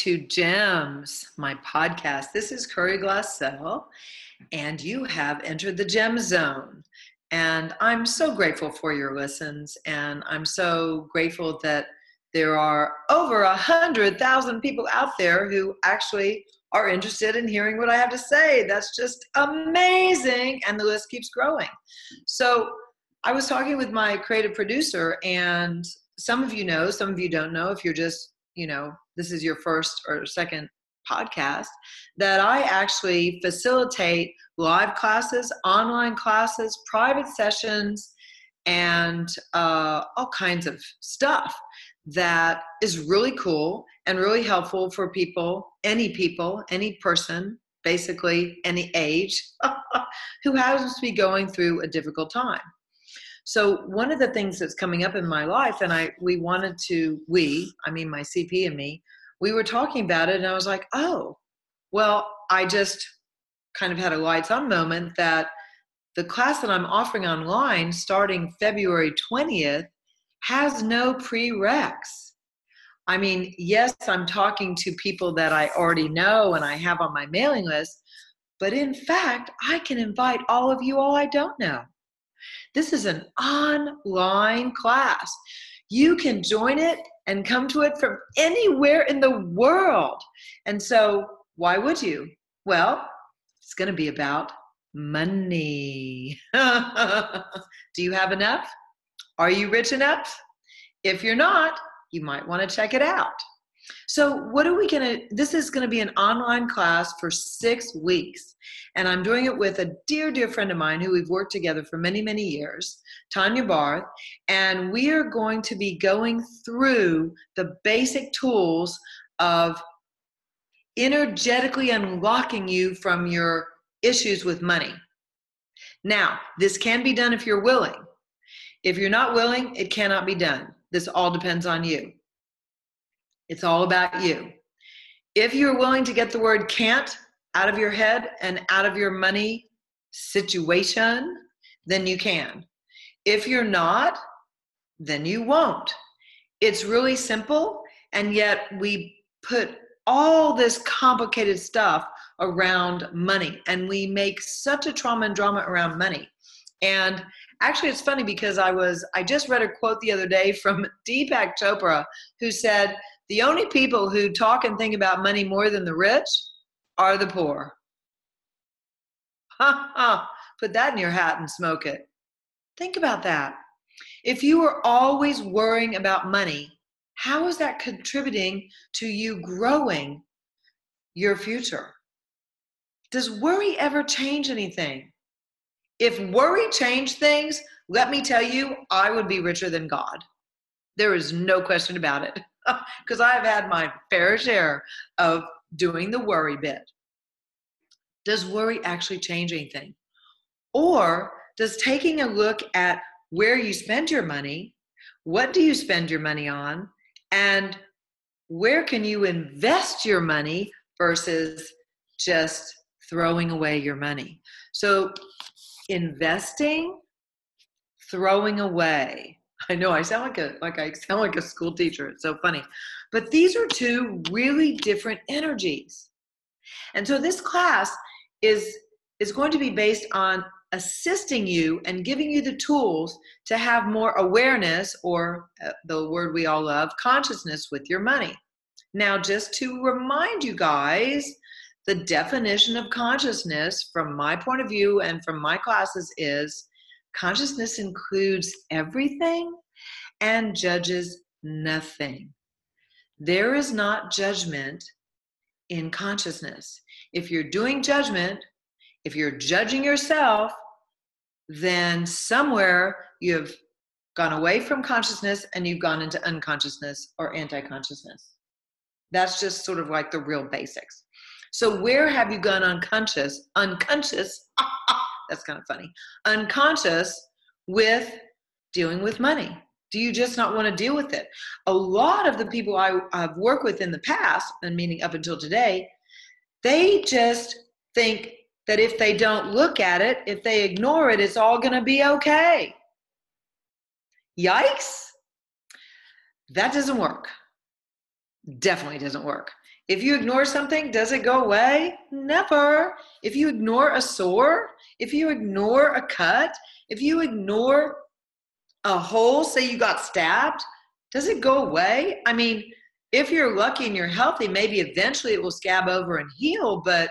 to Gems, my podcast. This is Curry Glassell, and you have entered the Gem Zone. And I'm so grateful for your listens, and I'm so grateful that there are over a hundred thousand people out there who actually are interested in hearing what I have to say. That's just amazing, and the list keeps growing. So I was talking with my creative producer, and some of you know, some of you don't know. If you're just you know this is your first or second podcast that I actually facilitate live classes, online classes, private sessions, and uh, all kinds of stuff that is really cool and really helpful for people, any people, any person, basically any age, who happens to be going through a difficult time. So one of the things that's coming up in my life, and I we wanted to we, I mean my CP and me, we were talking about it, and I was like, oh, well, I just kind of had a lights on moment that the class that I'm offering online starting February 20th has no prereqs. I mean, yes, I'm talking to people that I already know and I have on my mailing list, but in fact, I can invite all of you all I don't know. This is an online class. You can join it and come to it from anywhere in the world. And so, why would you? Well, it's going to be about money. Do you have enough? Are you rich enough? If you're not, you might want to check it out. So, what are we going to? This is going to be an online class for six weeks. And I'm doing it with a dear, dear friend of mine who we've worked together for many, many years, Tanya Barth. And we are going to be going through the basic tools of energetically unlocking you from your issues with money. Now, this can be done if you're willing. If you're not willing, it cannot be done. This all depends on you. It's all about you. If you're willing to get the word can't out of your head and out of your money situation, then you can. If you're not, then you won't. It's really simple, and yet we put all this complicated stuff around money, and we make such a trauma and drama around money. And actually, it's funny because I was I just read a quote the other day from Deepak Chopra, who said, "The only people who talk and think about money more than the rich are the poor. Ha ha. Put that in your hat and smoke it. Think about that. If you are always worrying about money, how is that contributing to you growing your future? Does worry ever change anything? If worry changed things, let me tell you, I would be richer than God. There is no question about it. Because I've had my fair share of doing the worry bit. Does worry actually change anything? Or does taking a look at where you spend your money, what do you spend your money on, and where can you invest your money versus just throwing away your money? So, investing, throwing away. I know I sound like a like I sound like a school teacher. It's so funny. But these are two really different energies. And so this class is is going to be based on assisting you and giving you the tools to have more awareness or uh, the word we all love consciousness with your money now just to remind you guys the definition of consciousness from my point of view and from my classes is consciousness includes everything and judges nothing there is not judgment in consciousness. If you're doing judgment, if you're judging yourself, then somewhere you've gone away from consciousness and you've gone into unconsciousness or anti consciousness. That's just sort of like the real basics. So, where have you gone unconscious? Unconscious, that's kind of funny. Unconscious with dealing with money. Do you just not want to deal with it? A lot of the people I, have worked with in the past, and meaning up until today, they just think that if they don't look at it, if they ignore it, it's all going to be okay. Yikes! That doesn't work. Definitely doesn't work. If you ignore something, does it go away? Never. If you ignore a sore, if you ignore a cut, if you ignore a hole, say you got stabbed, does it go away? I mean, if you're lucky and you're healthy, maybe eventually it will scab over and heal, but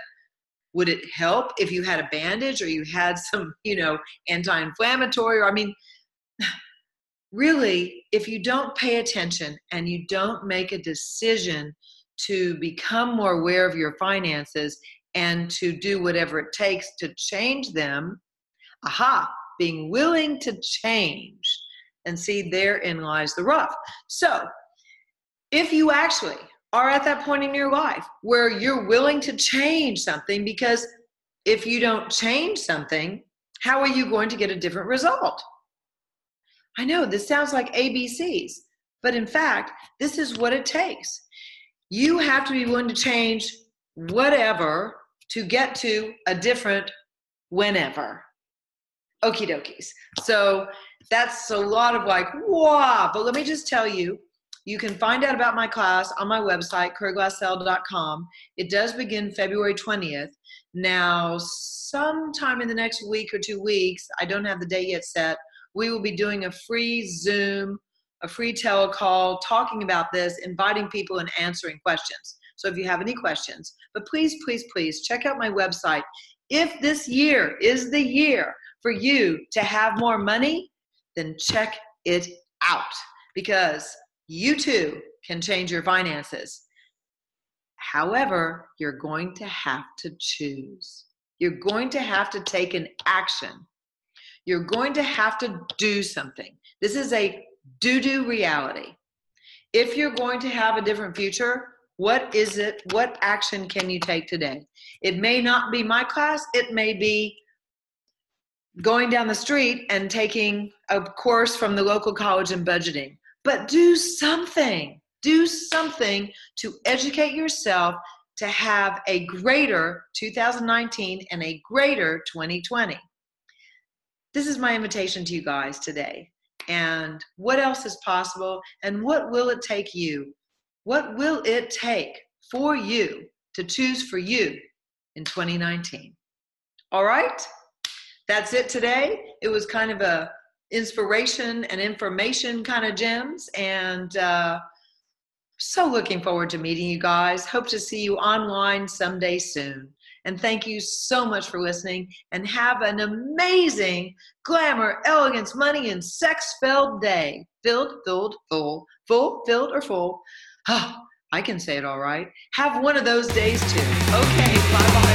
would it help if you had a bandage or you had some, you know, anti inflammatory? Or, I mean, really, if you don't pay attention and you don't make a decision to become more aware of your finances and to do whatever it takes to change them, aha, being willing to change. And see, therein lies the rough. So, if you actually are at that point in your life where you're willing to change something, because if you don't change something, how are you going to get a different result? I know this sounds like ABCs, but in fact, this is what it takes. You have to be willing to change whatever to get to a different whenever. Okie dokies. So that's a lot of like, wow. But let me just tell you, you can find out about my class on my website, kerrglassell.com. It does begin February 20th. Now, sometime in the next week or two weeks, I don't have the date yet set, we will be doing a free Zoom, a free telecall, talking about this, inviting people and answering questions. So if you have any questions, but please, please, please check out my website. If this year is the year for you to have more money, then check it out because you too can change your finances. However, you're going to have to choose. You're going to have to take an action. You're going to have to do something. This is a do do reality. If you're going to have a different future, what is it? What action can you take today? It may not be my class, it may be going down the street and taking a course from the local college in budgeting. But do something. Do something to educate yourself to have a greater 2019 and a greater 2020 this is my invitation to you guys today. And what else is possible? And what will it take you? What will it take for you to choose for you in 2019? All right? That's it today. It was kind of a inspiration and information kind of gems. And uh, so looking forward to meeting you guys. Hope to see you online someday soon. And thank you so much for listening and have an amazing glamour, elegance, money, and sex filled day. Filled, filled, full, full, filled, or full. Oh, I can say it all right. Have one of those days too. Okay, bye bye.